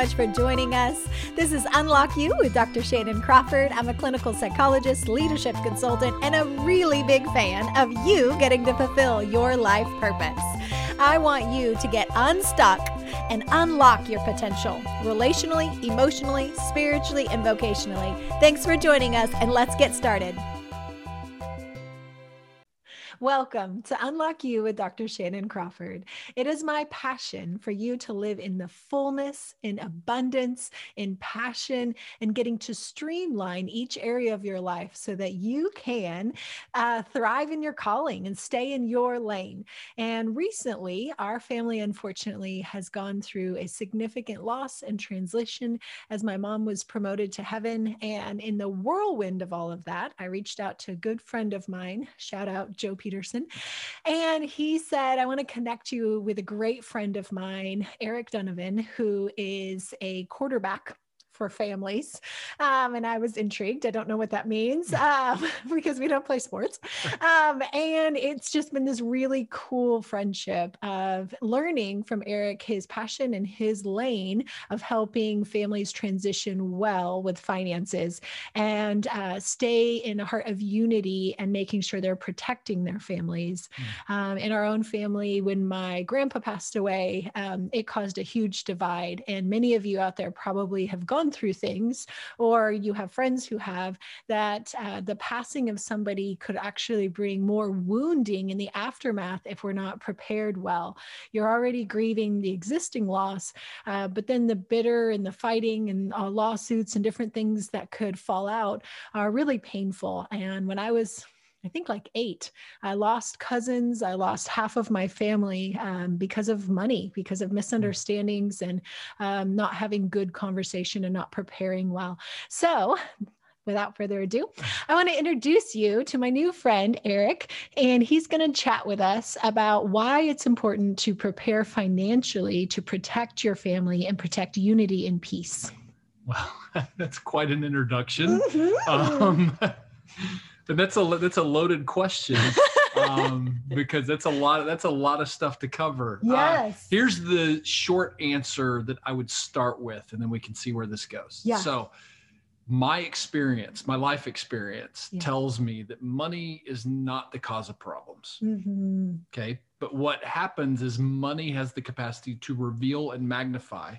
much for joining us. This is Unlock You with Dr. Shannon Crawford. I'm a clinical psychologist, leadership consultant, and a really big fan of you getting to fulfill your life purpose. I want you to get unstuck and unlock your potential relationally, emotionally, spiritually, and vocationally. Thanks for joining us, and let's get started. Welcome to Unlock You with Dr. Shannon Crawford. It is my passion for you to live in the fullness, in abundance, in passion, and getting to streamline each area of your life so that you can uh, thrive in your calling and stay in your lane. And recently, our family unfortunately has gone through a significant loss and transition as my mom was promoted to heaven. And in the whirlwind of all of that, I reached out to a good friend of mine, shout out Joe Peter Peterson. And he said, I want to connect you with a great friend of mine, Eric Dunavant, who is a quarterback for families. Um, and I was intrigued. I don't know what that means um, because we don't play sports. Um, and it's just been this really cool friendship of learning from Eric his passion and his lane of helping families transition well with finances and uh, stay in a heart of unity and making sure they're protecting their families. Mm. in our own family, when my grandpa passed away, um, it caused a huge divide. And many of you out there probably have gone through things, or you have friends who have, that uh, the passing of somebody could actually bring more wounding in the aftermath if we're not prepared well. You're already grieving the existing loss, uh, but then the bitter and the fighting and uh, lawsuits and different things that could fall out are really painful. And when I was I think like eight. I lost cousins. I lost half of my family um, because of money, because of misunderstandings and um, not having good conversation and not preparing well. So, without further ado, I want to introduce you to my new friend, Eric, and he's going to chat with us about why it's important to prepare financially to protect your family and protect unity and peace. Well, that's quite an introduction. Mm-hmm. Um, and that's a that's a loaded question um, because that's a lot. Of, that's a lot of stuff to cover. Uh, yes. Uh, here's the short answer that I would start with, and then we can see where this goes. Yeah. So, my experience, my life experience, yeah. tells me that money is not the cause of problems. Mm-hmm. Okay, but what happens is money has the capacity to reveal and magnify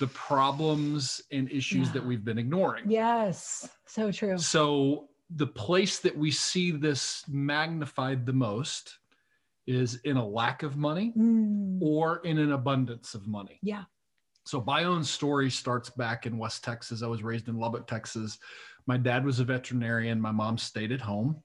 the problems and issues yeah. that we've been ignoring. Yes, so true. So the place that we see this magnified the most is in a lack of money mm. or in an abundance of money. Yeah. So my own story starts back in West Texas. I was raised in Lubbock, Texas. My dad was a veterinarian. My mom stayed at home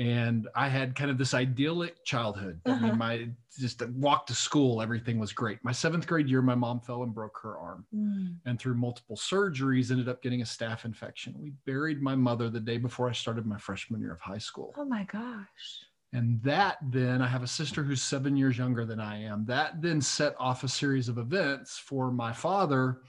and I had kind of this idyllic childhood. Uh-huh. I mean, uh-huh. my just walk to school, everything was great. My seventh grade year, my mom fell and broke her arm, mm. and through multiple surgeries, ended up getting a staph infection. We buried my mother the day before I started my freshman year of high school. Oh my gosh! And that then, I have a sister who's seven years younger than I am. That then set off a series of events for my father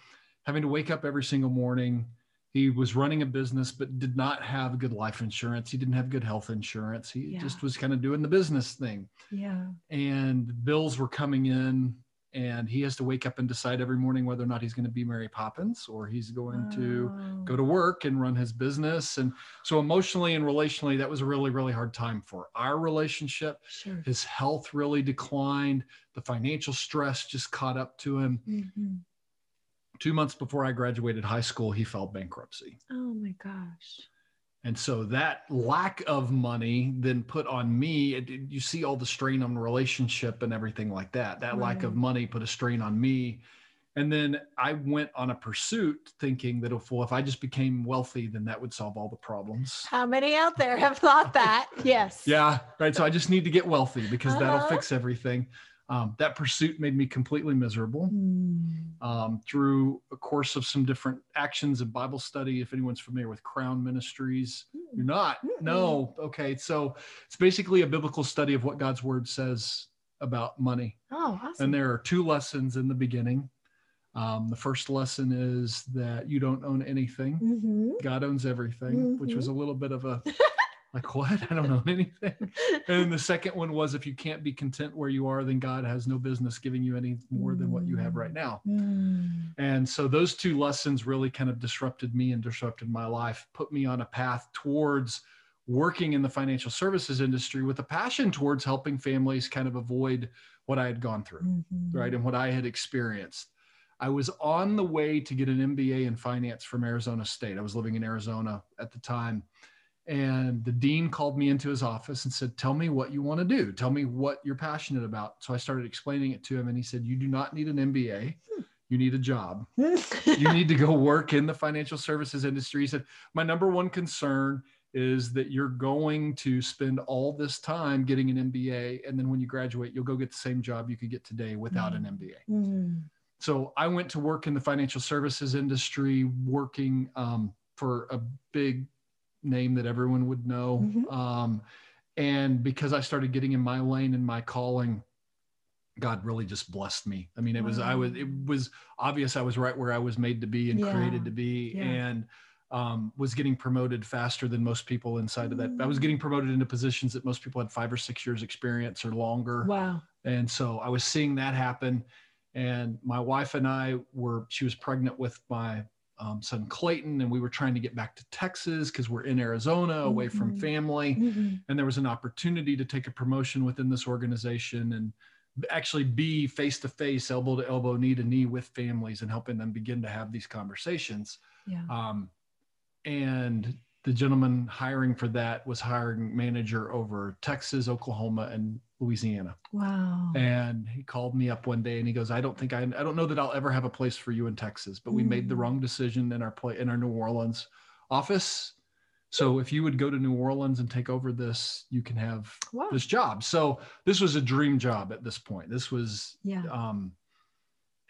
having to wake up every single morning he was running a business but did not have good life insurance. He didn't have good health insurance. He yeah. just was kind of doing the business thing. Yeah. And bills were coming in and he has to wake up and decide every morning whether or not he's going to be mary poppins or he's going oh. to go to work and run his business. And so emotionally and relationally that was a really really hard time for our relationship. Sure. his health really declined. The financial stress just caught up to him. Mm-hmm two months before I graduated high school, he filed bankruptcy. Oh my gosh. And so that lack of money then put on me, it, you see all the strain on the relationship and everything like that. That right. lack of money put a strain on me. And then I went on a pursuit thinking that if, well, if I just became wealthy, then that would solve all the problems. How many out there have thought that? yes. Yeah. Right. So I just need to get wealthy because uh-huh. that'll fix everything. Um, that pursuit made me completely miserable. Mm. Um, through a course of some different actions and Bible study, if anyone's familiar with Crown Ministries, mm. you're not. No. Okay. So it's basically a biblical study of what God's word says about money. Oh, awesome. And there are two lessons in the beginning. Um, the first lesson is that you don't own anything. Mm-hmm. God owns everything, mm-hmm. which was a little bit of a Like, what? I don't know anything. and the second one was if you can't be content where you are, then God has no business giving you any more than what you have right now. Mm. And so those two lessons really kind of disrupted me and disrupted my life, put me on a path towards working in the financial services industry with a passion towards helping families kind of avoid what I had gone through, Mhm. right? And what I had experienced. I was on the way to get an MBA in finance from Arizona State. I was living in Arizona at the time. And the dean called me into his office and said, Tell me what you want to do. Tell me what you're passionate about. So I started explaining it to him. And he said, You do not need an MBA. You need a job. You need to go work in the financial services industry. He said, My number one concern is that you're going to spend all this time getting an MBA. And then when you graduate, you'll go get the same job you could get today without an MBA. Mm. So I went to work in the financial services industry, working um, for a big name that everyone would know. Mhm. Um, and because I started getting in my lane and my calling, God really just blessed me. I mean, it was I was it was obvious I was right where I was made to be and Yeah. created to be, Yeah. and um, was getting promoted faster than most people inside of that. I was Mm. getting promoted into positions that most people had five or six years experience or longer. Wow. And so I was seeing that happen. And my wife and I were, she was pregnant with my um, son Clayton, and we were trying to get back to Texas because we're in Arizona away from Mhm. family. Mhm. And there was an opportunity to take a promotion within this organization and actually be face to face, elbow to elbow, knee to knee with families and helping them begin to have these conversations. Yeah. Um, and the gentleman hiring for that was hiring manager over Texas, Oklahoma, and Louisiana. Wow. And he called me up one day and he goes, I don't think I, I don't know that I'll ever have a place for you in Texas, but we made the Mm. wrong decision in our play in our New Orleans office. So if you would go to New Orleans and take over this, you can have Wow. this job. So this was a dream job at this point. This was, Yeah. um,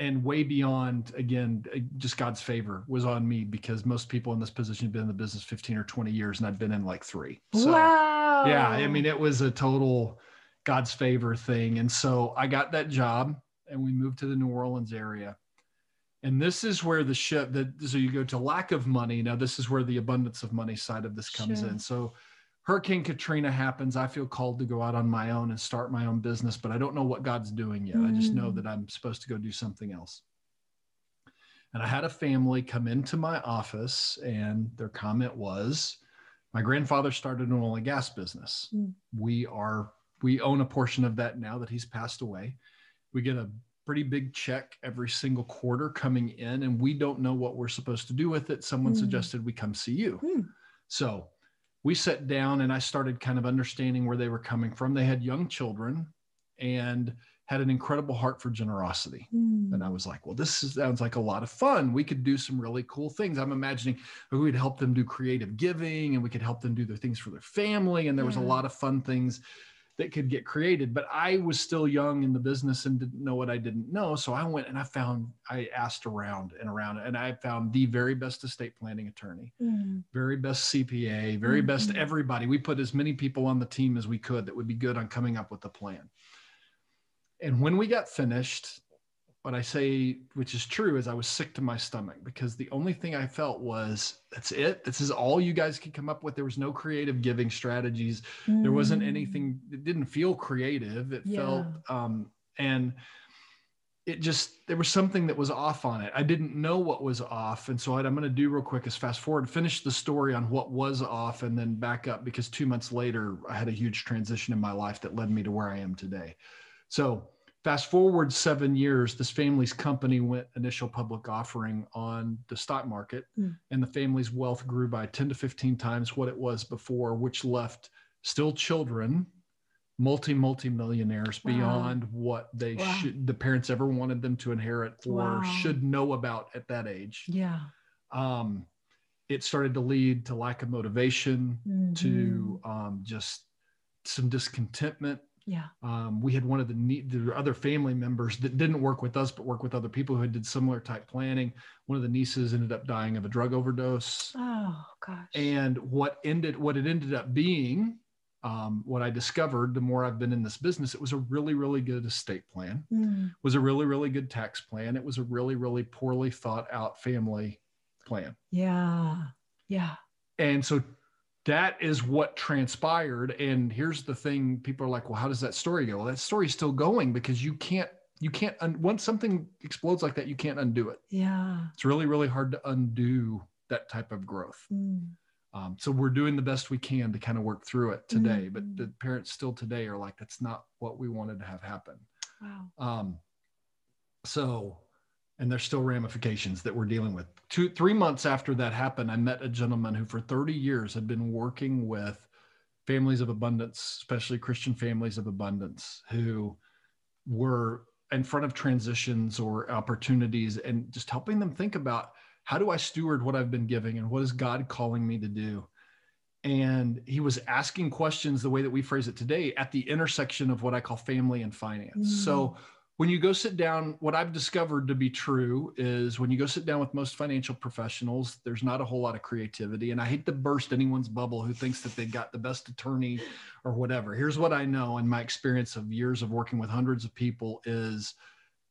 and way beyond again, uh, just God's favor was on me because most people in this position have been in the business 15 or 20 years and I'd been in like three. So wow. yeah, I mean, it was a total God's favor thing. And so I got that job and we moved to the New Orleans area. And this is where the ship that so you go to lack of money. Now, this is where the abundance of money side of this comes Sure. in. So Hurricane Katrina happens. I feel called to go out on my own and start my own business, but I don't know what God's doing yet. I just know Mm. that I'm supposed to go do something else. And I had a family come into my office, and their comment was, "My grandfather started an oil and gas business. Mm. We are we own a portion of that now that he's passed away. We get a pretty big check every single quarter coming in, and we don't know what we're supposed to do with it. Someone Mm. suggested we come see you. Mm. So we sat down and I started kind of understanding where they were coming from. They had young children and had an incredible heart for generosity. Mm. And I was like, well, this is, sounds like a lot of fun. We could do some really cool things. I'm imagining we'd help them do creative giving and we could help them do their things for their family. And there was a lot of fun things that could get created. But I was still young in the business and didn't know what I didn't know. So I went and I found, I asked around and around, and I found the very best estate planning attorney Mm. very best CPA, very best Mhm. everybody. We put as many people on the team as we could that would be good on coming up with a plan. And when we got finished, what I say, which is true, is I was sick to my stomach because the only thing I felt was that's it. This is all you guys could come up with. There was no creative giving strategies. There wasn't Mm. anything, it didn't feel creative. It felt, um, and it just, there was something that was off on it. I didn't know what was off. And so what I'm going to do real quick is fast forward, finish the story on what was off, and then back up because two months later, I had a huge transition in my life that led me to where I am today. So fast forward seven years, this family's company went initial public offering on the stock market, Mm. and the family's wealth grew by 10 to 15 times what it was before, which left still children, multi multi millionaires Wow. beyond what they Wow. should the parents ever wanted them to inherit or Wow. should know about at that age. Yeah. Um, it started to lead to lack of motivation, Mhm. to um, just some discontentment yeah. um, we had one of the, ne- the other family members that didn't work with us but work with other people who did similar type planning one of the nieces ended up dying of a drug overdose Oh gosh. and what ended what it ended up being um, what i discovered the more i've been in this business it was a really really good estate plan Mm. was a really really good tax plan it was a really really poorly thought out family plan Yeah. Yeah. and so that is what transpired. And here's the thing people are like, well, how does that story go? Well, that story's still going because you can't, you can't, un- once something explodes like that, you can't undo it. Yeah. It's really, really hard to undo that type of growth. Mm. Um, so we're doing the best we can to kind of work through it today. But Mm. the parents still today are like, that's not what we wanted to have happen. Wow. Um, so, and there's still ramifications that we're dealing with. Two, three months after that happened, I met a gentleman who, for 30 years, had been working with families of abundance, especially Christian families of abundance, who were in front of transitions or opportunities and just helping them think about how do I steward what I've been giving and what is God calling me to do? And he was asking questions the way that we phrase it today at the intersection of what I call family and finance. So mm. When you go sit down, what I've discovered to be true is when you go sit down with most financial professionals, there's not a whole lot of creativity. And I hate to burst anyone's bubble who thinks that they got the best attorney or whatever. Here's what I know in my experience of years of working with hundreds of people is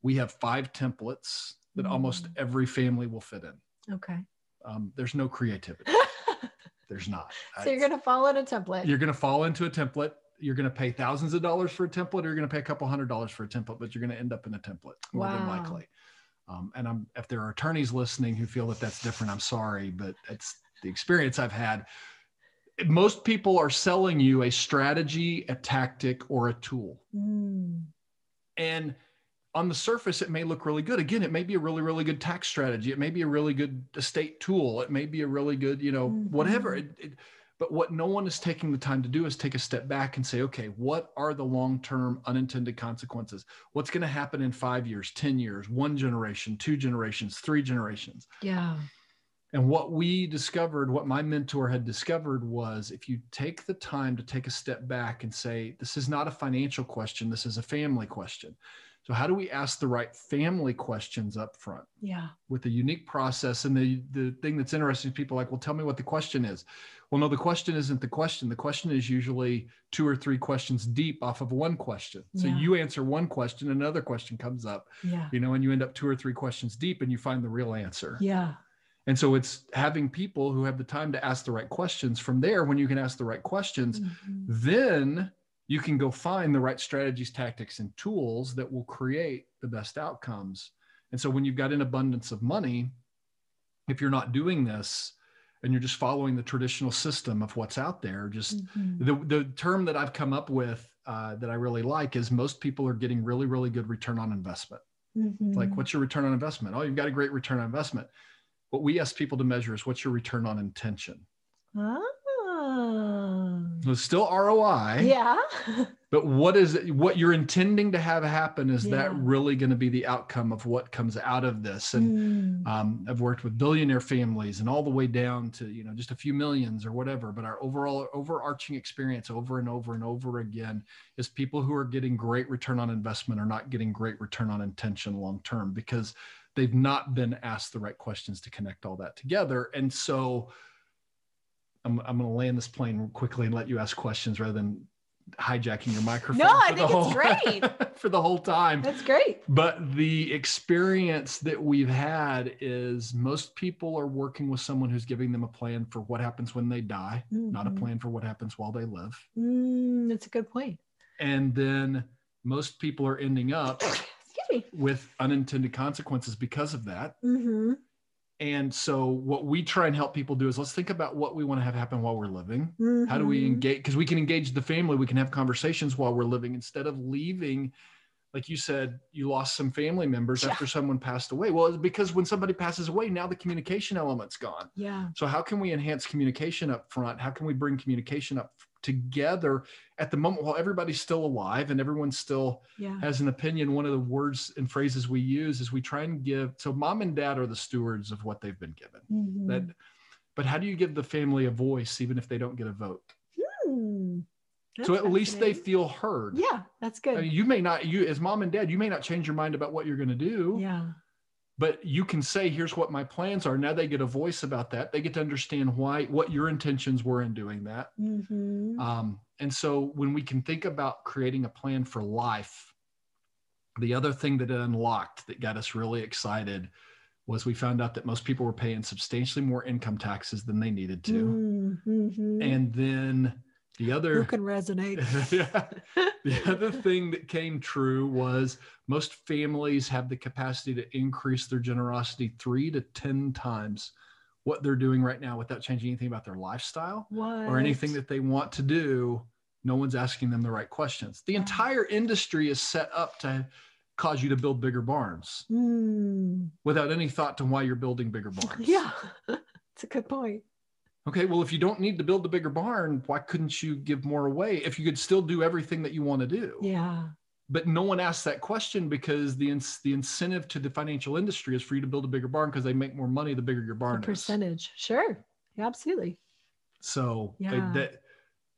we have five templates that almost Mm. every family will fit in. Okay. Um, there's no creativity. There's not. so you're going to follow a template. you're going to fall into a template. You're going to pay thousands of dollars for a template, or you're going to pay a couple hundred dollars for a template, but you're going to end up in a template more than likely. Um, and I'm, if there are attorneys listening who feel that that's different, I'm sorry, but it's the experience I've had. Most people are selling you a strategy, a tactic, or a tool. Mm. And on the surface, it may look really good. Again, it may be a really, really good tax strategy. It may be a really good estate tool. It may be a really good, you know, whatever. Mhm. It, it, but what no one is taking the time to do is take a step back and say, okay, what are the long term unintended consequences? What's going to happen in five years, 10 years, one generation, two generations, three generations? Yeah. And what we discovered, what my mentor had discovered was if you take the time to take a step back and say, this is not a financial question, this is a family question. So, how do we ask the right family questions up front Yeah. with a unique process? And the, the thing that's interesting, people like, well, tell me what the question is. Well, no, the question isn't the question. The question is usually two or three questions deep off of one question. So, Yeah. you answer one question, another question comes up, Yeah. you know, and you end up two or three questions deep and you find the real answer. Yeah. And so it's having people who have the time to ask the right questions. From there, when you can ask the right questions, Mhm. then you can go find the right strategies, tactics, and tools that will create the best outcomes. And so when you've got an abundance of money, if you're not doing this and you're just following the traditional system of what's out there, just Mhm. the, the term that I've come up with uh, that I really like is most people are getting really, really good return on investment. Mhm. Like, what's your return on investment? Oh, you've got a great return on investment. What we ask people to measure is what's your return on intention. Ah. It's still ROI, Yeah. but what is it, what you're intending to have happen? Is that really going to be the outcome of what comes out of this? And Mm. um, I've worked with billionaire families and all the way down to you know just a few millions or whatever. But our overall overarching experience over and over and over again is people who are getting great return on investment are not getting great return on intention long term because they've not been asked the right questions to connect all that together. And so I'm, I'm going to land this plane quickly and let you ask questions rather than hijacking your microphone. No, I for the think it's great. for the whole time. That's great. But the experience that we've had is most people are working with someone who's giving them a plan for what happens when they die, not a Mhm. plan for what happens while they live. Mm, that's a good point. And then most people are ending up Excuse me. with unintended consequences because of that. Mm-hmm. And so, what we try and help people do is let's think about what we want to have happen while we're living. How do we Mhm. engage? Because we can engage the family, we can have conversations while we're living instead of leaving. Like you said, you lost some family members Yeah. after someone passed away. Well, it's because when somebody passes away, now the communication element's gone. Yeah. So, how can we enhance communication up front? How can we bring communication up together at the moment while everybody's still alive and everyone still Yeah. has an opinion? One of the words and phrases we use is we try and give. So, mom and dad are the stewards of what they've been given. Mhm. That, but how do you give the family a voice even if they don't get a vote? Hmm. so at least they feel heard. Yeah, that's good. I mean, you may not, you as mom and dad, you may not change your mind about what you're going to do, yeah. But you can say, here's what my plans are. Now they get a voice about that. They get to understand why, what your intentions were in doing that. Mm-hmm. Um, and so when we can think about creating a plan for life, the other thing that it unlocked that got us really excited was we found out that most people were paying substantially more income taxes than they needed to. Mm-hmm. And then the other Who can resonate? yeah. The other thing that came true was most families have the capacity to increase their generosity three to 10 times what they're doing right now without changing anything about their lifestyle What? or anything that they want to do. No one's asking them the right questions. The entire industry is set up to cause you to build bigger barns Mm. without any thought to why you're building bigger barns. Yeah, it's a good point. Okay, well, if you don't need to build the bigger barn, why couldn't you give more away if you could still do everything that you want to do? Yeah. But no one asks that question because the ins- the incentive to the financial industry is for you to build a bigger barn because they make more money the bigger your A barn is. percentage. Sure. Yeah, absolutely. So Yeah. that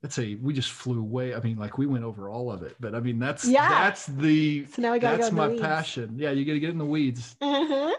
that's a we just flew away. I mean, like we went over all of it, but I mean that's Yeah. that's the So now we got to go that's the my weeds. passion. Yeah, you got to get in the weeds. Mhm.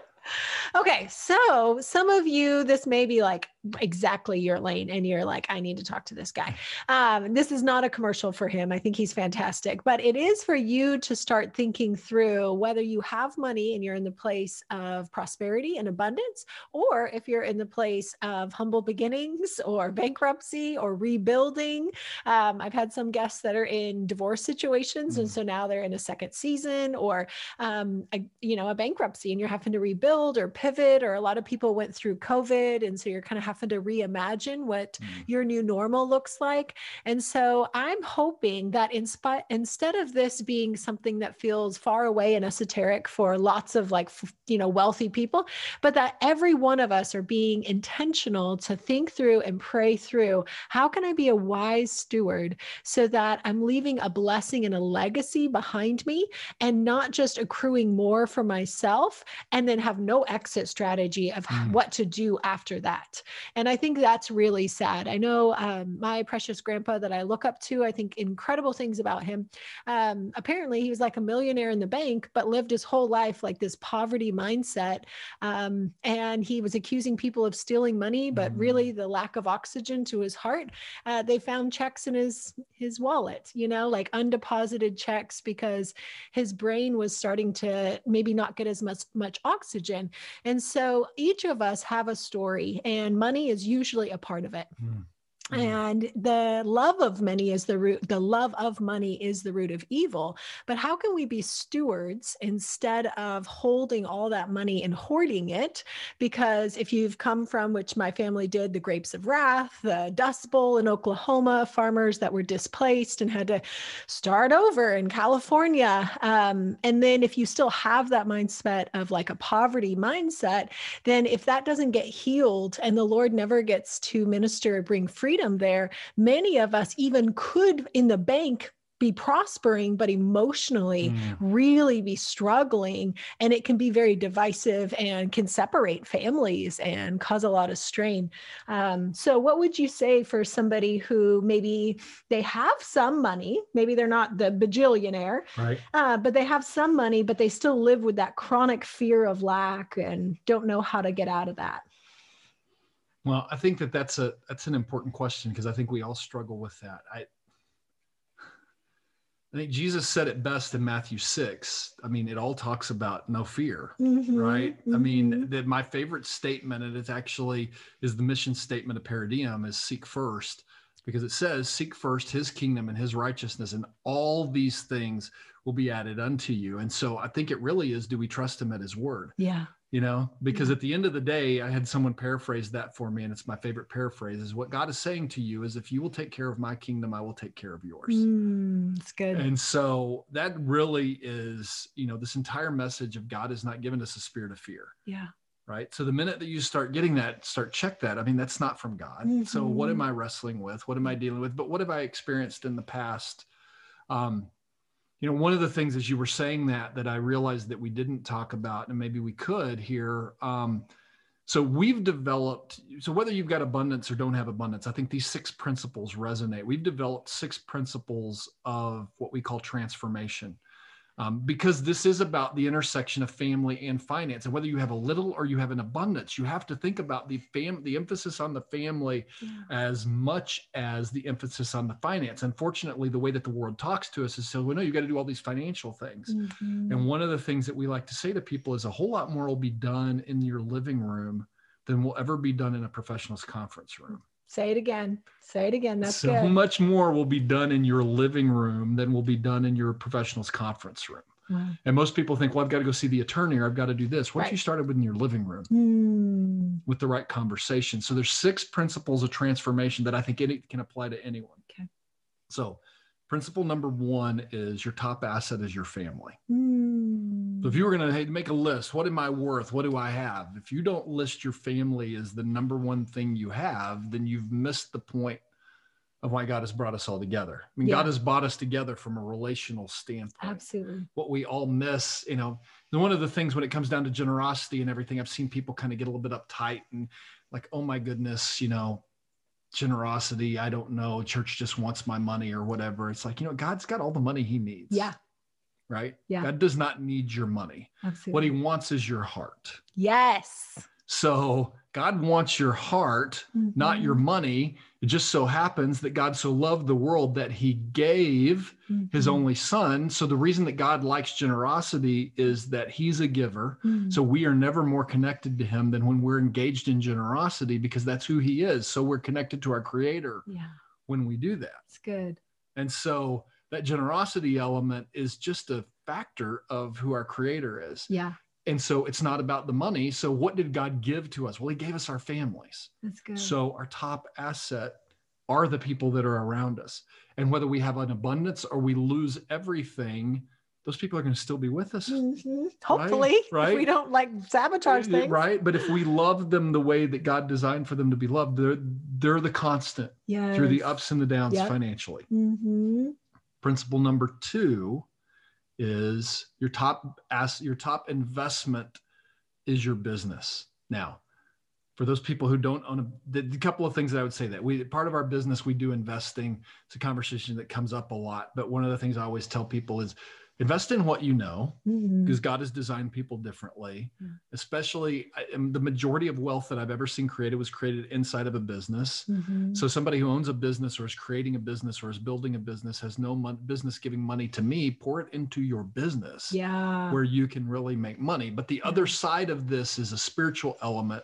Okay, so some of you, this may be like exactly your lane, and you're like, I need to talk to this guy. Um, this is not a commercial for him. I think he's fantastic, but it is for you to start thinking through whether you have money and you're in the place of prosperity and abundance, or if you're in the place of humble beginnings or bankruptcy or rebuilding. Um, I've had some guests that are in divorce situations, and Mm. so now they're in a second season or um, a, you know, a bankruptcy and you're having to rebuild or pivot, or a lot of people went through COVID. And so you're kind of having to reimagine what Mm. your new normal looks like. And so I'm hoping that in spite, instead of this being something that feels far away and esoteric for lots of like, you know, wealthy people, but that every one of us are being intentional to think through and pray through how can I be a wise steward so that I'm leaving a blessing and a legacy behind me and not just accruing more for myself and then have no exit strategy of Mm. what to do after that. And I think that's really sad. I know um, my precious grandpa that I look up to, I think incredible things about him. Um, apparently, he was like a millionaire in the bank, but lived his whole life like this poverty mindset. Um, and he was accusing people of stealing money, but Mm. really the lack of oxygen to his heart. Uh, they found checks in his his wallet, you know, like undeposited checks because his brain was starting to maybe not get as much much oxygen. And so each of us have a story, and money is usually a part of it. Mm. Mm. And the love of many is the root, the love of money is the root of evil. But how can we be stewards instead of holding all that money and hoarding it? Because if you've come from, which my family did, the grapes of wrath, the Dust Bowl in Oklahoma, farmers that were displaced and had to start over in California. Um, and then if you still have that mindset of like a poverty mindset, then if that doesn't get healed and the Lord never gets to minister or bring freedom there, many of us even could in the bank be prospering, but emotionally Mm. really be struggling. And it can be very divisive and can separate families and cause a lot of strain. Um, so, what would you say for somebody who maybe they have some money, maybe they're not the bajillionaire, Right. uh, but they have some money, but they still live with that chronic fear of lack and don't know how to get out of that? Well, I think that that's a that's an important question because I think we all struggle with that. I I think Jesus said it best in Matthew six. I mean, it all talks about no fear, Mhm, right? I mhm. mean, that my favorite statement, and it's actually is the mission statement of Paradiem, is seek first, because it says, "Seek first His kingdom and His righteousness, and all these things will be added unto you." And so, I think it really is: Do we trust Him at His word? yeah. You know because at the end of the day i had someone paraphrase that for me and it's my favorite paraphrase is what god is saying to you is if you will take care of my kingdom i will take care of yours. Mm, it's good. and so that really is you know this entire message of god has not given us a spirit of fear. Yeah. right? So the minute that you start getting that start check that i mean that's not from god. So what am Mhm. i wrestling with? What am i dealing with? But what have i experienced in the past um you know one of the things as you were saying that that i realized that we didn't talk about and maybe we could here um so we've developed so whether you've got abundance or don't have abundance i think these six principles resonate. We've developed six principles of what we call transformation um, because this is about the intersection of family and finance and whether you have a little or you have an abundance you have to think about the fam the emphasis on the family Yeah. as much as the emphasis on the finance unfortunately the way that the world talks to us is so well no you got to do all these financial things Mhm. and one of the things that we like to say to people is a whole lot more will be done in your living room than will ever be done in a professional's conference room Say it again. Say it again. That's so good. much more will be done in your living room than will be done in your professional's conference room. Wow. And most people think, well, I've got to go see the attorney or I've got to do this. What if you started with in your living room Hmm. with the right conversation? So there's six principles of transformation that I think any can apply to anyone. Okay. So principle number one is your top asset is your family. Hmm. So if you were going to hey, make a list, what am I worth? What do I have? If you don't list your family as the number one thing you have, then you've missed the point of why God has brought us all together. I mean, Yeah. God has brought us together from a relational standpoint. Absolutely. What we all miss, you know, one of the things when it comes down to generosity and everything, I've seen people kind of get a little bit uptight and like, oh my goodness, you know, generosity, I don't know, church just wants my money or whatever. It's like, you know, God's got all the money he needs. Yeah. Right. Yeah. God does not need your money. Absolutely. What he wants is your heart. yes. So God wants your heart, not your Mhm. money. It just so happens that God so loved the world that he gave his Mhm. only son. So the reason that God likes generosity is that he's a giver. Mhm. So we are never more connected to him than when we're engaged in generosity because that's who he is. So we're connected to our creator yeah, when we do that. it's good. And so that generosity element is just a factor of who our creator is. Yeah, And so it's not about the money. So what did God give to us? Well, he gave us our families. that's good. So our top asset are the people that are around us. And whether we have an abundance or we lose everything, those people are going to still be with us. Mhm. Hopefully, if right. we don't like sabotage things. Right. But if we love them the way that God designed for them to be loved, they're they're the constant Yeah. through the ups and the downs Yep. financially. hmm Principle number two is your top ass your top investment is your business. Now, for those people who don't own a the, the couple of things that I would say that we part of our business we do investing. It's a conversation that comes up a lot, but one of the things I always tell people is invest in what you know because God has designed people differently. Yeah. Especially I- the majority of wealth that I've ever seen created was created inside of a business. hmm So somebody who owns a business or is creating a business or is building a business has no mon- business giving money to me. Pour it into your business Yeah. where you can really make money. But the other side of this is a spiritual element,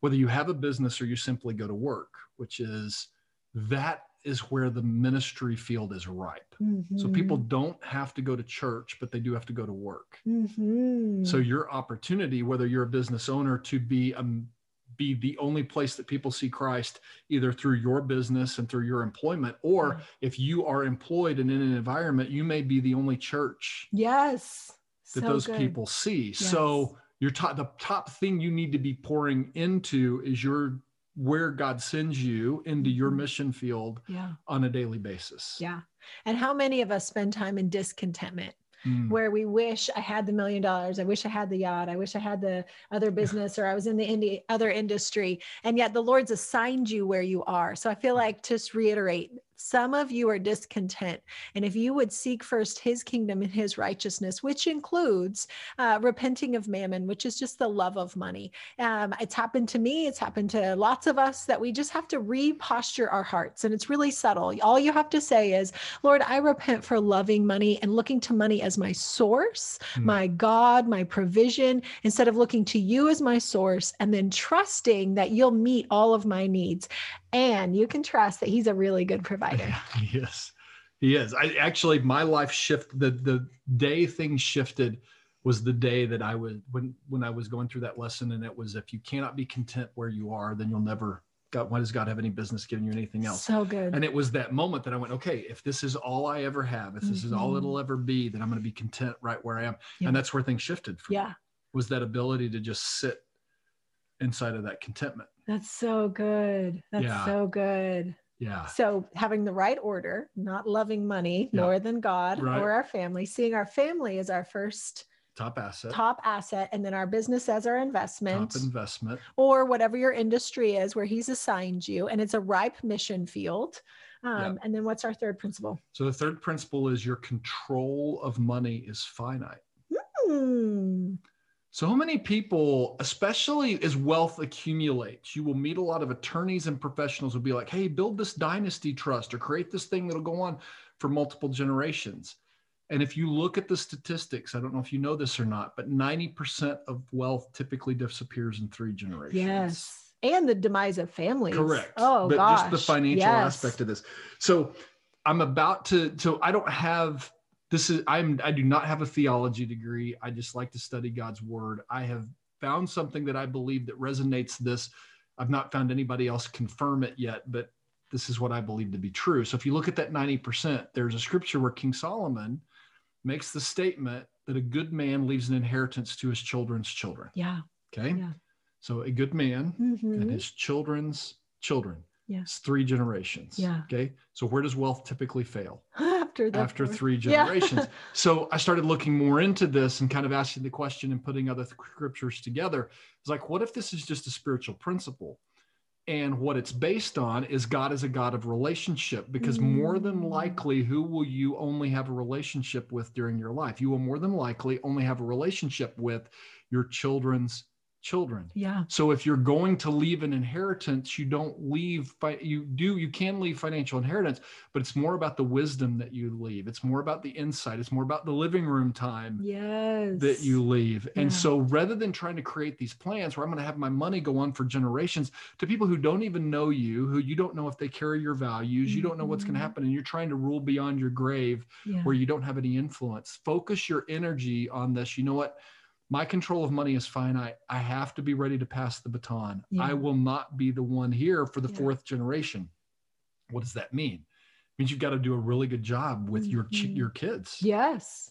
whether you have a business or you simply go to work, which is that is where the ministry field is ripe. So people don't have to go to church, but they do have to go to work. hmm So your opportunity, whether you're a business owner, to be um, be the only place that people see Christ, either through your business and through your employment, or Yeah. if you are employed and in an environment, you may be the only church yes. that So those good. people see. Yes. So your top the top thing you need to be pouring into is your where God sends you into your Mhm. mission field Yeah. on a daily basis. Yeah. And how many of us spend time in discontentment? Mm. where we wish I had the million dollars. I wish I had the yacht. I wish I had the other business or I was in the indi- other industry. And yet the Lord's assigned you where you are. So I feel like just reiterate some of you are discontent. And if you would seek first his kingdom and his righteousness, which includes uh, repenting of mammon, which is just the love of money. Um, it's happened to me. It's happened to lots of us that we just have to reposture our hearts. And it's really subtle. All you have to say is, Lord, I repent for loving money and looking to money as my source, Hmm. my God, my provision, instead of looking to you as my source and then trusting that you'll meet all of my needs. And you can trust that He's a really good provider. Yes, he is. I actually, my life shift. The the day things shifted was the day that I was when when I was going through that lesson, and it was if you cannot be content where you are, then you'll never. God, why does God have any business giving you anything else? So good. And it was that moment that I went, okay, if this is all I ever have, if this is all Mhm. it'll ever be, then I'm going to be content right where I am. Yeah. And that's where things shifted for me. yeah, Was that ability to just sit inside of that contentment. that's so good. That's Yeah. so good. Yeah. So having the right order, not loving money Yeah. more than God Right. or our family, seeing our family as our first Top asset. top asset, and then our business as our investment, top investment. or whatever your industry is where He's assigned you, and it's a ripe mission field. Um, Yeah. And then what's our third principle? So the third principle is your control of money is finite. Hmm. So how many people, especially as wealth accumulates, you will meet a lot of attorneys and professionals will be like, hey, build this dynasty trust or create this thing that'll go on for multiple generations. And if you look at the statistics, I don't know if you know this or not, but 90% of wealth typically disappears in three generations. Yes. And the demise of families. Correct. Oh, but gosh. just the financial Yes. aspect of this. So I'm about to, so I don't have this is I'm I do not have a theology degree. I just like to study God's word. I have found something that I believe that resonates this. I've not found anybody else confirm it yet, but this is what I believe to be true. So if you look at that 90%, there's a scripture where King Solomon makes the statement that a good man leaves an inheritance to his children's children. Yeah. Okay. Yeah. So a good man and Mhm. his children's children. Yeah. It's three generations. Yeah. Okay. So where does wealth typically fail? After After three Yeah. generations. so I started looking more into this and kind of asking the question and putting other scriptures together. It's like, what if this is just a spiritual principle? And what it's based on is God is a God of relationship because more than Mm. likely, who will you only have a relationship with during your life? You will more than likely only have a relationship with your children's children. Yeah. So if you're going to leave an inheritance, you don't leave, fi- you do, you can leave financial inheritance, but it's more about the wisdom that you leave. It's more about the insight. It's more about the living room time Yes. that you leave. And so rather than trying to create these plans where I'm going to have my money go on for generations to people who don't even know you, who you don't know if they carry your values, you don't know what's going to Mhm. happen, and you're trying to rule beyond your grave Yeah. where you don't have any influence. Focus your energy on this. You know what? My control of money is finite. I have to be ready to pass the baton. Yeah. I will not be the one here for the Yeah. fourth generation. What does that mean? It means you've got to do a really good job with your chi- Mhm. your kids Yes.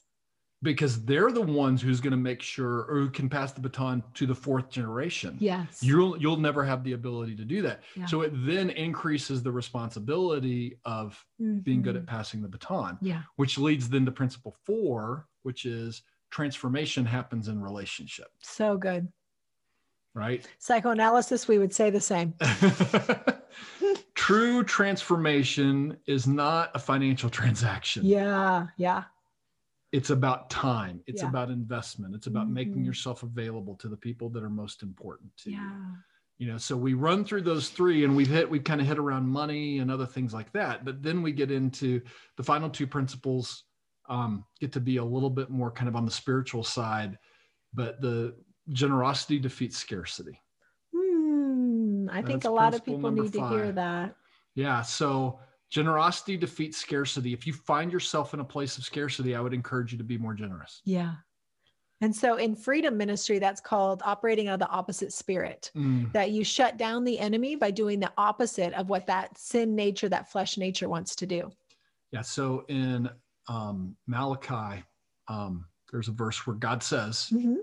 because they're the ones who's going to make sure or who can pass the baton to the fourth generation. Yes. You'll you'll never have the ability to do that. Yeah. So it then increases the responsibility of being good Mhm. at passing the baton Yeah. which leads then to principle four, which is transformation happens in relationship, So good. right? Psychoanalysis, we would say the same. True transformation is not a financial transaction. Yeah. Yeah. It's about time, it's Yeah. about investment, it's about making Mhm. yourself available to the people that are most important to you. You know so we run through those three and we've hit we've kind of hit around money and other things like that but then we get into the final two principles um, get to be a little bit more kind of on the spiritual side but the generosity defeats scarcity Hmm. I think a lot of people need to hear that. yeah so generosity defeats scarcity if you find yourself in a place of scarcity i would encourage you to be more generous Yeah. And so in freedom ministry, that's called operating out of the opposite spirit. Mm, That you shut down the enemy by doing the opposite of what that sin nature, that flesh nature wants to do. yeah so in um, malachi um, there's a verse where god says Mhm.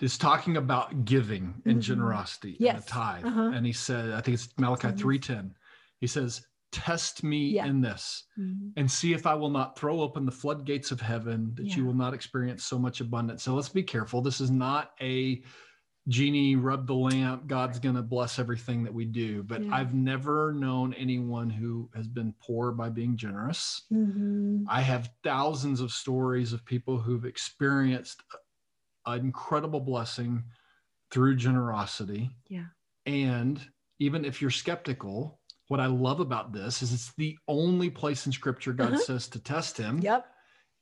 is talking about giving and Mhm. generosity and Yes. the tithe. Uh-huh. And he said, I think it's Malachi Mhm. 3:10. He says, Test me Yeah. in this Mhm. and see if I will not throw open the floodgates of heaven that you will not experience so much abundance. So let's be careful. This is not a genie rub the lamp god's going to bless everything that we do but Yeah. i've never known anyone who has been poor by being generous Mhm. I have thousands of stories of people who've experienced an incredible blessing through generosity. Yeah. And even if you're skeptical, what I love about this is it's the only place in scripture God Uh-huh. says to test him. Yep.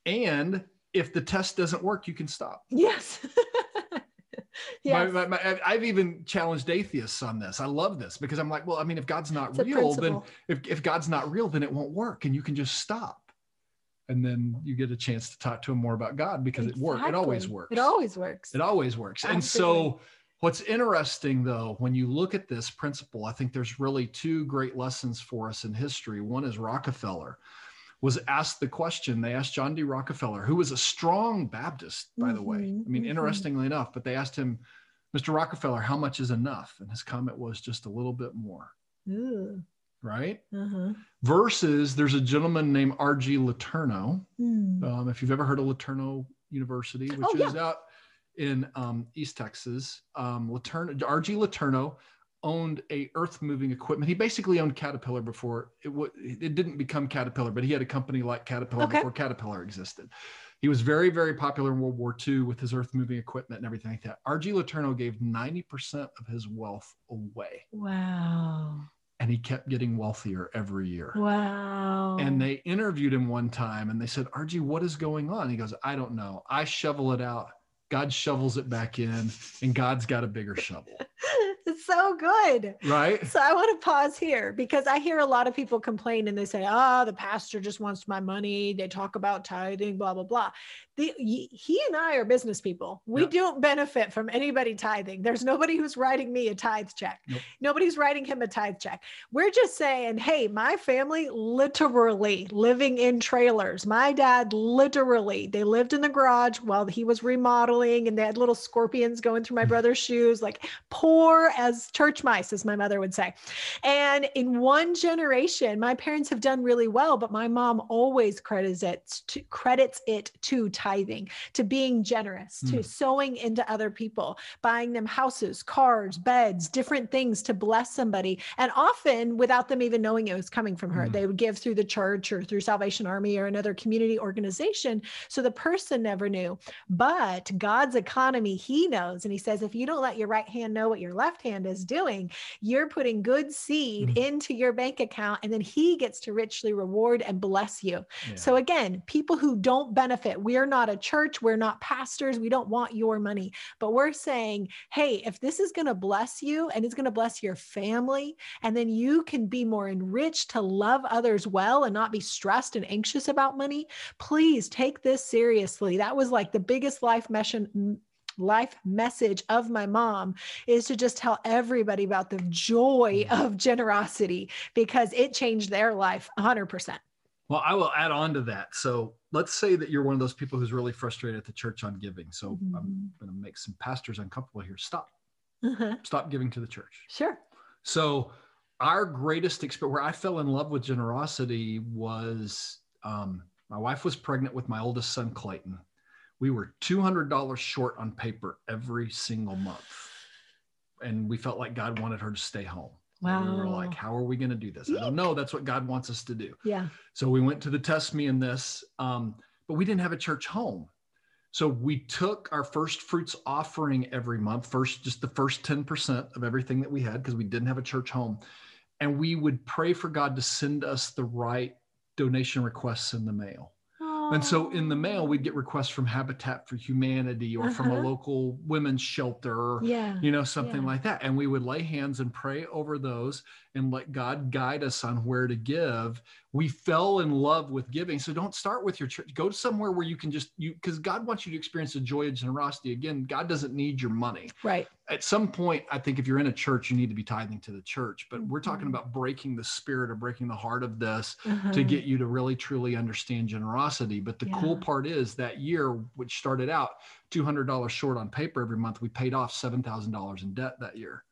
And if the test doesn't work, you can stop. Yes. yes. My, my, my, I've even challenged atheists on this. I love this because I'm like, well, I mean, if God's not It's real, then if, if God's not real, then it won't work and you can just stop. And then you get a chance to talk to him more about God because it works. It always works. It always works. It always works. And so what's interesting though, when you look at this principle, I think there's really two great lessons for us in history. One is Rockefeller was asked the question. They asked John D. Rockefeller, who was a strong Baptist, by the way. Mhm, I mean, mhm. interestingly enough, but they asked him, Mr. Rockefeller, how much is enough? And his comment was just a little bit more, Ooh. right? Uh-huh. Versus there's a gentleman named R.G. Letourneau. Hmm. Um, if you've ever heard of LeTourneau University, which Oh, yeah. is out in um, East Texas, um, Letourneau, R.G. Letourneau owned a earth moving equipment. He basically owned Caterpillar before it w- it didn't become Caterpillar, but he had a company like Caterpillar Okay. before Caterpillar existed. He was very, very popular in World War II with his earth moving equipment and everything like that. R.G. Letourneau gave 90% of his wealth away Wow. and he kept getting wealthier every year. Wow. And they interviewed him one time and they said, RG, what is going on? He goes, I don't know. I shovel it out. God shovels it back in, and God's got a bigger shovel. it's so good. Right? So I want to pause here because I hear a lot of people complain and they say, "Oh, the pastor just wants my money." They talk about tithing, blah blah blah. The, he and I are business people. We Yep. don't benefit from anybody tithing. There's nobody who's writing me a tithe check. Nope. Nobody's writing him a tithe check. We're just saying, "Hey, my family literally living in trailers. My dad literally they lived in the garage while he was remodeling, and they had little scorpions going through my mm. brother's shoes, like poor as church mice, as my mother would say." And in one generation, my parents have done really well, but my mom always credits it to, credits it to tithing, to being generous, to Mm. sowing into other people, buying them houses, cars, beds, different things to bless somebody. And often without them even knowing it was coming from her, Mm. they would give through the church or through Salvation Army or another community organization. So the person never knew. But God's economy, he knows. And he says, if you don't let your right hand know what your left hand is doing, you're putting good seed Mhm. into your bank account and then he gets to richly reward and bless you. Yeah. So again, people who don't benefit, we're not a church, we're not pastors, we don't want your money, but we're saying, hey, if this is going to bless you and it's going to bless your family, and then you can be more enriched to love others well and not be stressed and anxious about money, please take this seriously. That was like the biggest life mission life message of my mom is to just tell everybody about the joy Mm. of generosity because it changed their life 100%. Well, I will add on to that. So let's say that you're one of those people who's really frustrated at the church on giving. So I'm Mhm. going to make some pastors uncomfortable here. Stop. Uh-huh. Stop giving to the church. Sure. So our greatest experience, where I fell in love with generosity, was um, my wife was pregnant with my oldest son Clayton. We were two hundred dollars short on paper every single month, and we felt like God wanted her to stay home. And We were like, "How are we going to do this?" I don't know. That's what God wants us to do. Yeah. So we went to the test me in this, um, but we didn't have a church home. So we took our first fruits offering every month, first just the first 10% of everything that we had because we didn't have a church home. And we would pray for God to send us the right donation requests in the mail. And so in the mail, we'd get requests from Habitat for Humanity or from a Uh-huh. local women's shelter or Yeah. you know something Yeah. like that and we would lay hands and pray over those and let god guide us on where to give we fell in love with giving so don't start with your church go somewhere where you can just you because god wants you to experience the joy of generosity again god doesn't need your money Right. At some point i think if you're in a church you need to be tithing to the church but we're talking Mhm. about breaking the spirit or breaking the heart of this to Uh-huh. get you to really truly understand generosity. But the cool part is that year, which started out $200 short on paper every month, we paid off $7,000 in debt that year.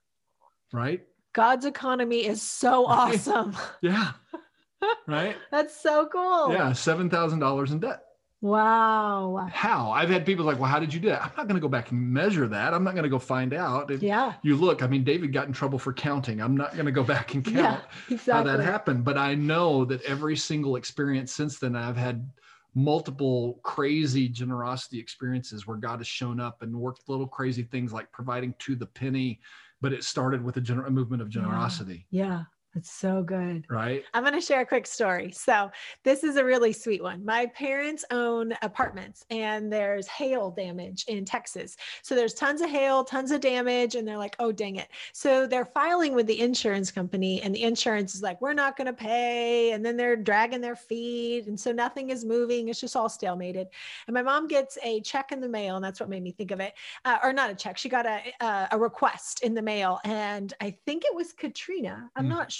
Right? God's economy is so awesome. Yeah. right? That's so cool. Yeah. $7,000 in debt. Wow. How? I've had people like, well, how did you do that? I'm not going to go back and measure that. I'm not going to go find out. If Yeah. you look, I mean, David got in trouble for counting. I'm not going to go back and count. Yeah. how that happened. But I know that every single experience since then, I've had multiple crazy generosity experiences where God has shown up and worked little crazy things like providing to the penny. But it started with a, gener- a movement of Yeah. generosity, Yeah. That's so good. right? I'm going to share a quick story. So, this is a really sweet one. My parents own apartments and there's hail damage in Texas. So, there's tons of hail, tons of damage, and they're like, oh, dang it. So, they're filing with the insurance company, and the insurance is like, we're not going to pay. And then they're dragging their feet. And so, nothing is moving. It's just all stalemated. And my mom gets a check in the mail, and that's what made me think of it. Uh, or not a check, she got a, a, a request in the mail. And I think it was Katrina. I'm Mm. not sure.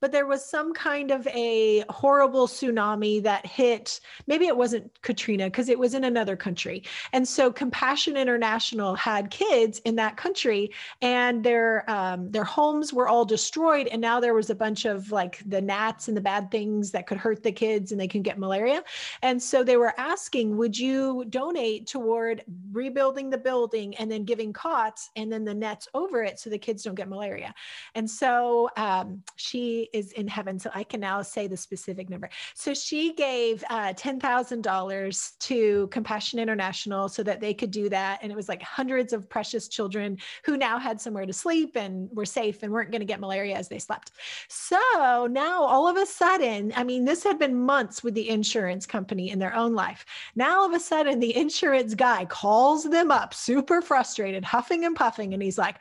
But there was some kind of a horrible tsunami that hit, maybe it wasn't Katrina because it was in another country. And so Compassion International had kids in that country and their um, their homes were all destroyed. And now there was a bunch of like the gnats and the bad things that could hurt the kids and they can get malaria. And so they were asking, would you donate toward rebuilding the building and then giving cots and then the nets over it so the kids don't get malaria? And so um, she is in heaven. So I can now say the specific number. So she gave uh, $10,000 to Compassion International so that they could do that. And it was like hundreds of precious children who now had somewhere to sleep and were safe and weren't going to get malaria as they slept. So now all of a sudden, I mean, this had been months with the insurance company in their own life. Now all of a sudden, the insurance guy calls them up, super frustrated, huffing and puffing. And he's like,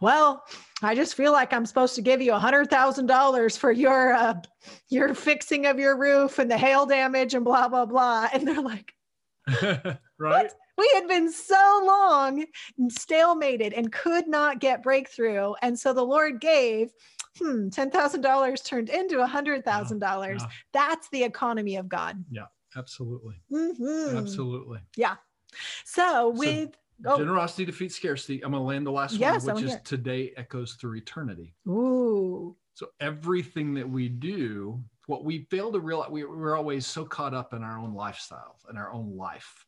Well, I just feel like I'm supposed to give you a hundred thousand dollars for your uh, your fixing of your roof and the hail damage and blah blah blah. And they're like, right? What? We had been so long stalemated and could not get breakthrough, and so the Lord gave. Hmm, ten thousand dollars turned into a hundred thousand yeah, dollars. Yeah. That's the economy of God. Yeah, absolutely, mm-hmm. absolutely. Yeah. So with Oh. Generosity defeats scarcity. I'm going to land the last yes, one, which is today echoes through eternity. Ooh. So everything that we do, what we fail to realize, we, we're always so caught up in our own lifestyle and our own life,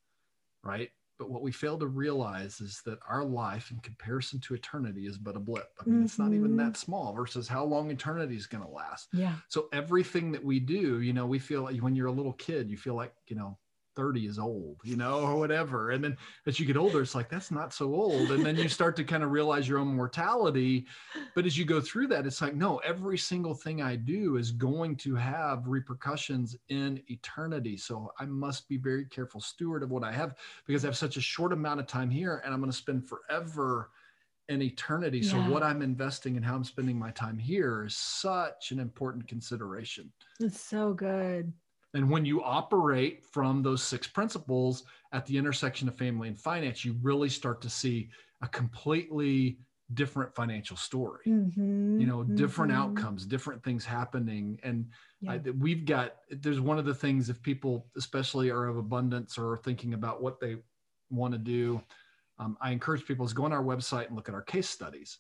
right? But what we fail to realize is that our life, in comparison to eternity, is but a blip. I mean, mm-hmm. it's not even mm-hmm. that small versus how long eternity is going to last. Yeah. So everything that we do, you know, we feel like when you're a little kid, you feel like, you know, 30 is old, you know, or whatever. And then as you get older, it's like, that's not so old. And then you start to kind of realize your own mortality. But as you go through that, it's like, no, every single thing I do is going to have repercussions in eternity. So I must be very careful steward of what I have because I have such a short amount of time here and I'm going to spend forever in eternity. Yeah. So what I'm investing and how I'm spending my time here is such an important consideration. It's so good. And when you operate from those six principles at the intersection of family and finance, you really start to see a completely different financial story. Mm-hmm, you know, different mm-hmm. outcomes, different things happening. And yeah. I, we've got, there's one of the things if people, especially are of abundance or are thinking about what they want to do, um, I encourage people is go on our website and look at our case studies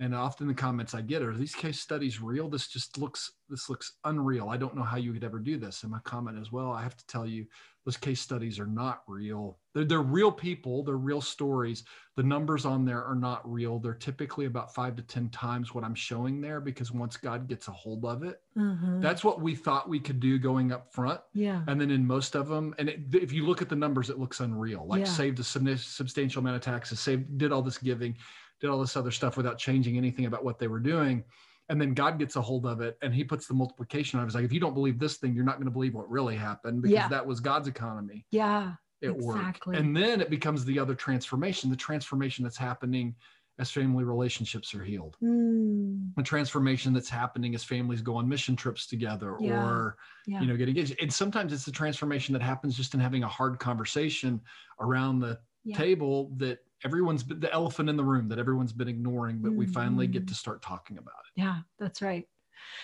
and often the comments i get are these case studies real? This just looks this looks unreal. I don't know how you could ever do this. And my comment as well i have to tell you those case studies are not real. They're, they're real people. They're real stories. The numbers on there are not real. They're typically about five to ten times what i'm showing there because once god gets a hold of it mm-hmm. that's what we thought we could do going up front. Yeah. And then in most of them and it, if you look at the numbers it looks unreal. Like yeah. saved a substantial amount of taxes saved did all this giving did all this other stuff without changing anything about what they were doing. And then God gets a hold of it and he puts the multiplication on it. It's like, if you don't believe this thing, you're not going to believe what really happened because yeah. that was God's economy. Yeah. It exactly. worked. And then it becomes the other transformation, the transformation that's happening as family relationships are healed. Mm. The transformation that's happening as families go on mission trips together yeah. or, yeah. you know, get engaged. And sometimes it's the transformation that happens just in having a hard conversation around the yeah. table that everyone's been the elephant in the room that everyone's been ignoring, but mm-hmm. we finally get mm-hmm. to start talking about it. Yeah, that's right.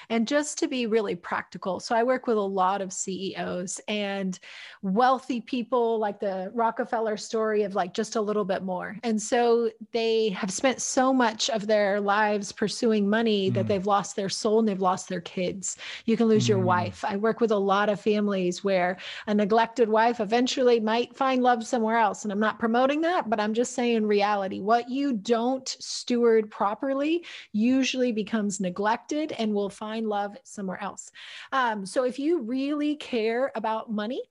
And just to be really practical, so I work with a lot of CEOs and wealthy people, like the Rockefeller story of like just a little bit more. And so they have spent so much of their lives pursuing money mm. that they've lost their soul and they've lost their kids. You can lose mm. your wife. I work with a lot of families where a neglected wife eventually might find love somewhere else. And I'm not promoting that, but I'm just saying reality. What you don't steward properly usually becomes neglected and will find love somewhere else. Um, so if you really care about money,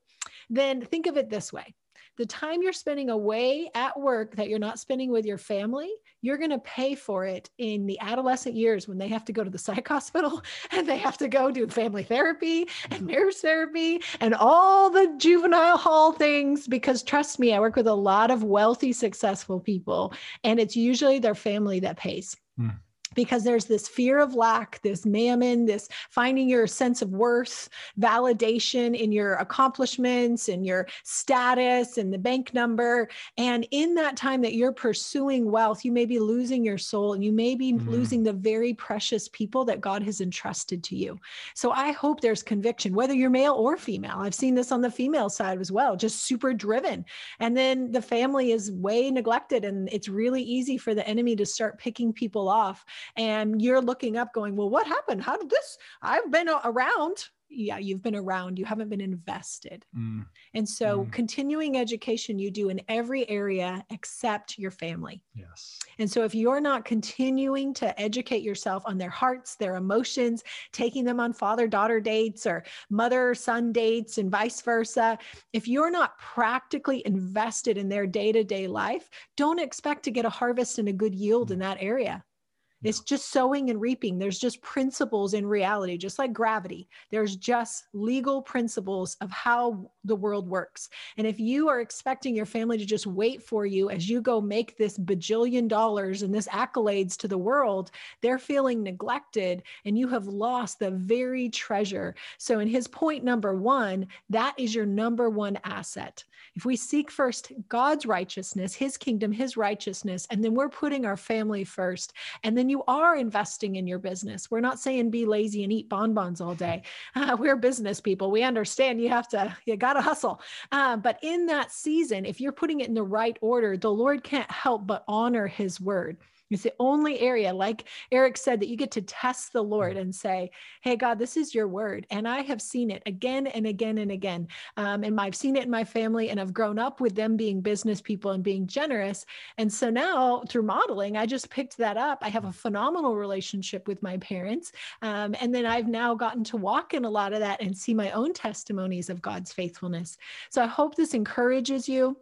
then think of it this way the time you're spending away at work that you're not spending with your family, you're going to pay for it in the adolescent years when they have to go to the psych hospital and they have to go do family therapy and marriage therapy and all the juvenile hall things. Because trust me, I work with a lot of wealthy, successful people, and it's usually their family that pays. Hmm because there's this fear of lack, this mammon, this finding your sense of worth, validation in your accomplishments and your status and the bank number. And in that time that you're pursuing wealth, you may be losing your soul and you may be mm. losing the very precious people that God has entrusted to you. So I hope there's conviction, whether you're male or female. I've seen this on the female side as well, just super driven. And then the family is way neglected, and it's really easy for the enemy to start picking people off and you're looking up going well what happened how did this i've been around yeah you've been around you haven't been invested mm. and so mm. continuing education you do in every area except your family yes and so if you're not continuing to educate yourself on their hearts their emotions taking them on father daughter dates or mother son dates and vice versa if you're not practically invested in their day-to-day life don't expect to get a harvest and a good yield mm. in that area it's just sowing and reaping. There's just principles in reality, just like gravity. There's just legal principles of how the world works. And if you are expecting your family to just wait for you as you go make this bajillion dollars and this accolades to the world, they're feeling neglected and you have lost the very treasure. So, in his point number one, that is your number one asset. If we seek first God's righteousness, his kingdom, his righteousness, and then we're putting our family first, and then you are investing in your business. We're not saying be lazy and eat bonbons all day. Uh, we're business people. We understand you have to, you got to hustle. Uh, but in that season, if you're putting it in the right order, the Lord can't help but honor his word. It's the only area, like Eric said, that you get to test the Lord and say, Hey, God, this is your word. And I have seen it again and again and again. Um, and I've seen it in my family, and I've grown up with them being business people and being generous. And so now through modeling, I just picked that up. I have a phenomenal relationship with my parents. Um, and then I've now gotten to walk in a lot of that and see my own testimonies of God's faithfulness. So I hope this encourages you.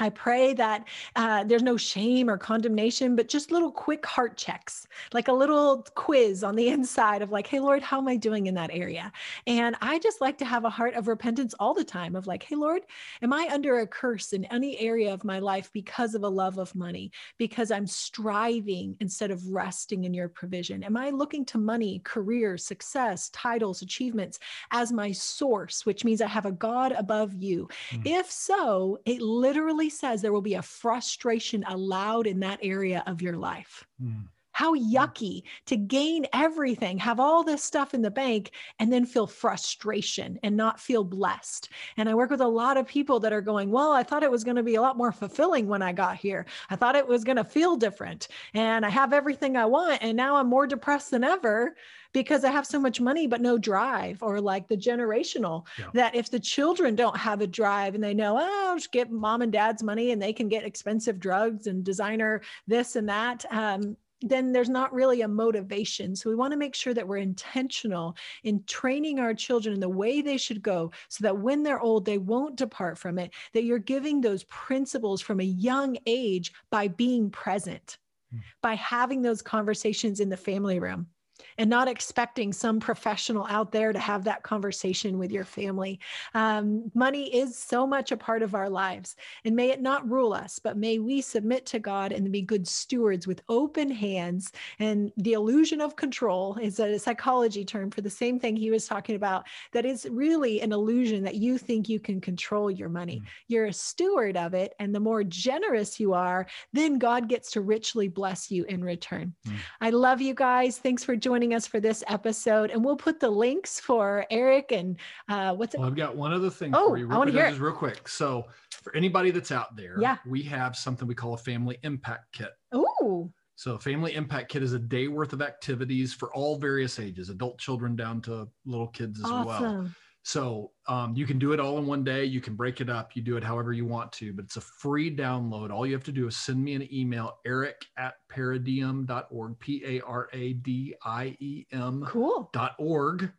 I pray that uh, there's no shame or condemnation, but just little quick heart checks, like a little quiz on the inside of like, hey, Lord, how am I doing in that area? And I just like to have a heart of repentance all the time of like, hey, Lord, am I under a curse in any area of my life because of a love of money, because I'm striving instead of resting in your provision? Am I looking to money, career, success, titles, achievements as my source, which means I have a God above you? Mm. If so, it literally says there will be a frustration allowed in that area of your life. Mm. How yucky to gain everything, have all this stuff in the bank, and then feel frustration and not feel blessed. And I work with a lot of people that are going, Well, I thought it was going to be a lot more fulfilling when I got here. I thought it was going to feel different. And I have everything I want. And now I'm more depressed than ever because I have so much money but no drive, or like the generational yeah. that if the children don't have a drive and they know, oh, I'll just get mom and dad's money and they can get expensive drugs and designer this and that. Um, then there's not really a motivation. So we want to make sure that we're intentional in training our children in the way they should go so that when they're old, they won't depart from it, that you're giving those principles from a young age by being present, mm. by having those conversations in the family room and not expecting some professional out there to have that conversation with your family. Um, money is so much a part of our lives, and may it not rule us, but may we submit to God and be good stewards with open hands. And the illusion of control is a psychology term for the same thing he was talking about. That is really an illusion that you think you can control your money. Mm. You're a steward of it, and the more generous you are, then God gets to richly bless you in return. Mm. I love you guys. Thanks for joining joining us for this episode. And we'll put the links for Eric and uh, what's it? Well, I've got one other thing oh, for you. I want to hear it. real quick. So for anybody that's out there, yeah. we have something we call a family impact kit. Ooh. So, Family Impact Kit is a day worth of activities for all various ages, adult children down to little kids as awesome. well. So um, you can do it all in one day. You can break it up. You do it however you want to, but it's a free download. All you have to do is send me an email, eric at paradiem.org, P A R A D I E M cool. dot org.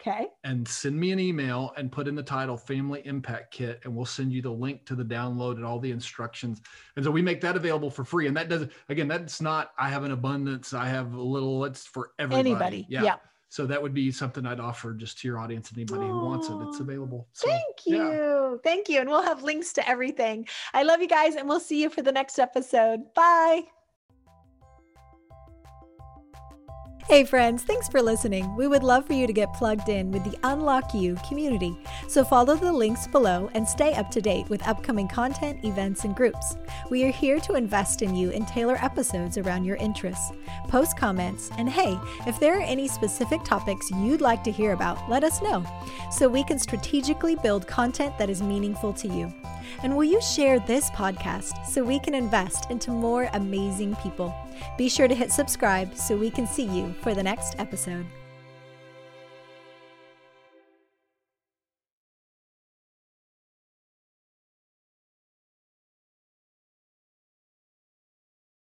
Okay. And send me an email and put in the title Family Impact Kit, and we'll send you the link to the download and all the instructions. And so we make that available for free. And that does again, that's not I have an abundance, I have a little, it's for everybody. Anybody. Yeah. yeah so that would be something I'd offer just to your audience, anybody who wants it. It's available. So, Thank you. Yeah. Thank you. And we'll have links to everything. I love you guys, and we'll see you for the next episode. Bye. Hey, friends, thanks for listening. We would love for you to get plugged in with the Unlock You community. So follow the links below and stay up to date with upcoming content, events, and groups. We are here to invest in you and tailor episodes around your interests. Post comments, and hey, if there are any specific topics you'd like to hear about, let us know so we can strategically build content that is meaningful to you. And will you share this podcast so we can invest into more amazing people? Be sure to hit subscribe so we can see you for the next episode.